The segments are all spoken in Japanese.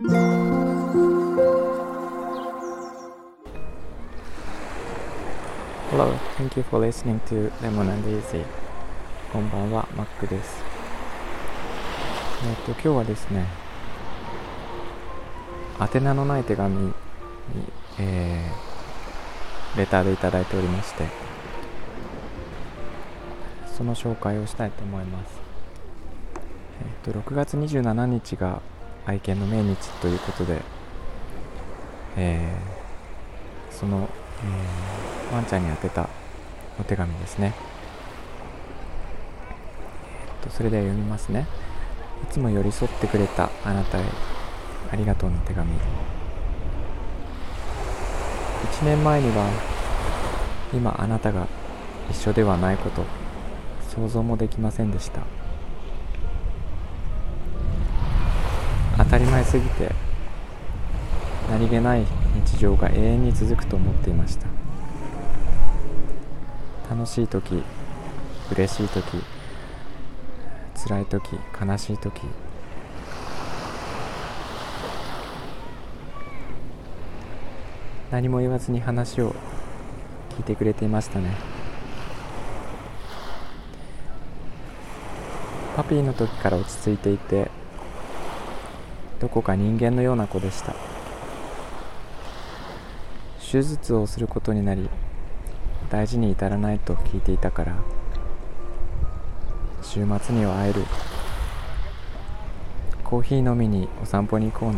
Hello, thank you for listening to Lemon and Easy. こんばんは、マックです。えっと、今日はですね、宛名のない手紙に、えーレターでいただいておりまして、その紹介をしたいと思います。えっと、6月27日が愛犬の命日ということで、えーその、えーワンちゃんに宛てたお手紙ですね。えっと、それでは読みますね。いつも寄り添ってくれたあなたへありがとうの手紙。1年前には今あなたが一緒ではないこと想像もできませんでしたたり前すぎて何気ない日常が永遠に続くと思っていました。楽しい時嬉しい時辛い時悲しい時何も言わずに話を聞いてくれていましたね。パピーの時から落ち着いていてどこか人間のような子でした。手術をすることになり大事に至らないと聞いていたから週末には会える。コーヒー飲みにお散歩に行こうね。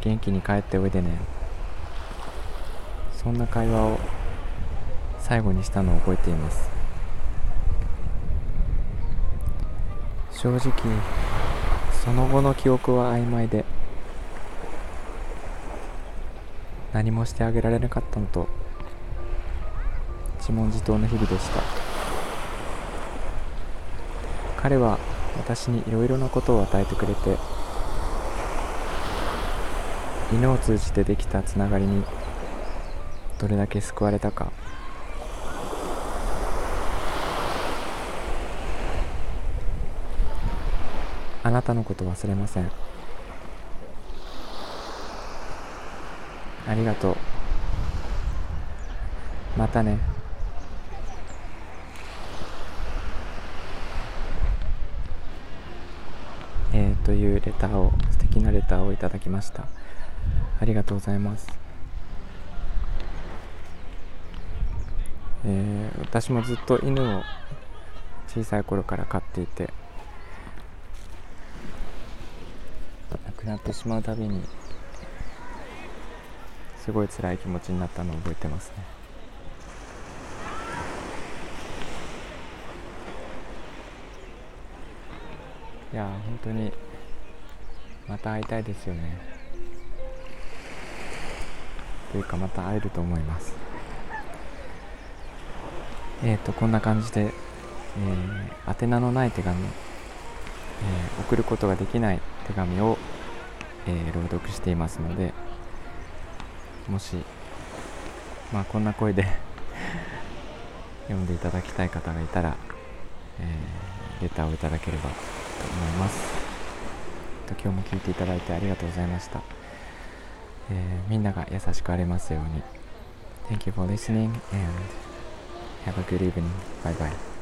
元気に帰っておいでね。そんな会話を最後にしたのを覚えています。正直その後の記憶は曖昧で何もしてあげられなかったのと自問自答の日々でした。彼は私にいろいろなことを与えてくれて犬を通じてできたつながりにどれだけ救われたかあなたのこと忘れません。ありがとう。またね。えー、というレターを素敵なレターをいただきました。ありがとうございます。えー私もずっと犬を小さい頃から飼っていてくなってしまうたびにすごい辛い気持ちになったのを覚えてますね。いやー本当にまた会いたいですよね。というかまた会えると思います。えーとこんな感じで、えー宛名のない手紙、えー送ることができない手紙を、えー朗読していますのでもしまあこんな声で 読んでいただきたい方がいたら、えーレターをいただければと思います今日も聞いていただいてありがとうございました、えーみんなが優しくありますように Thank you for listening and have a good evening. Bye bye.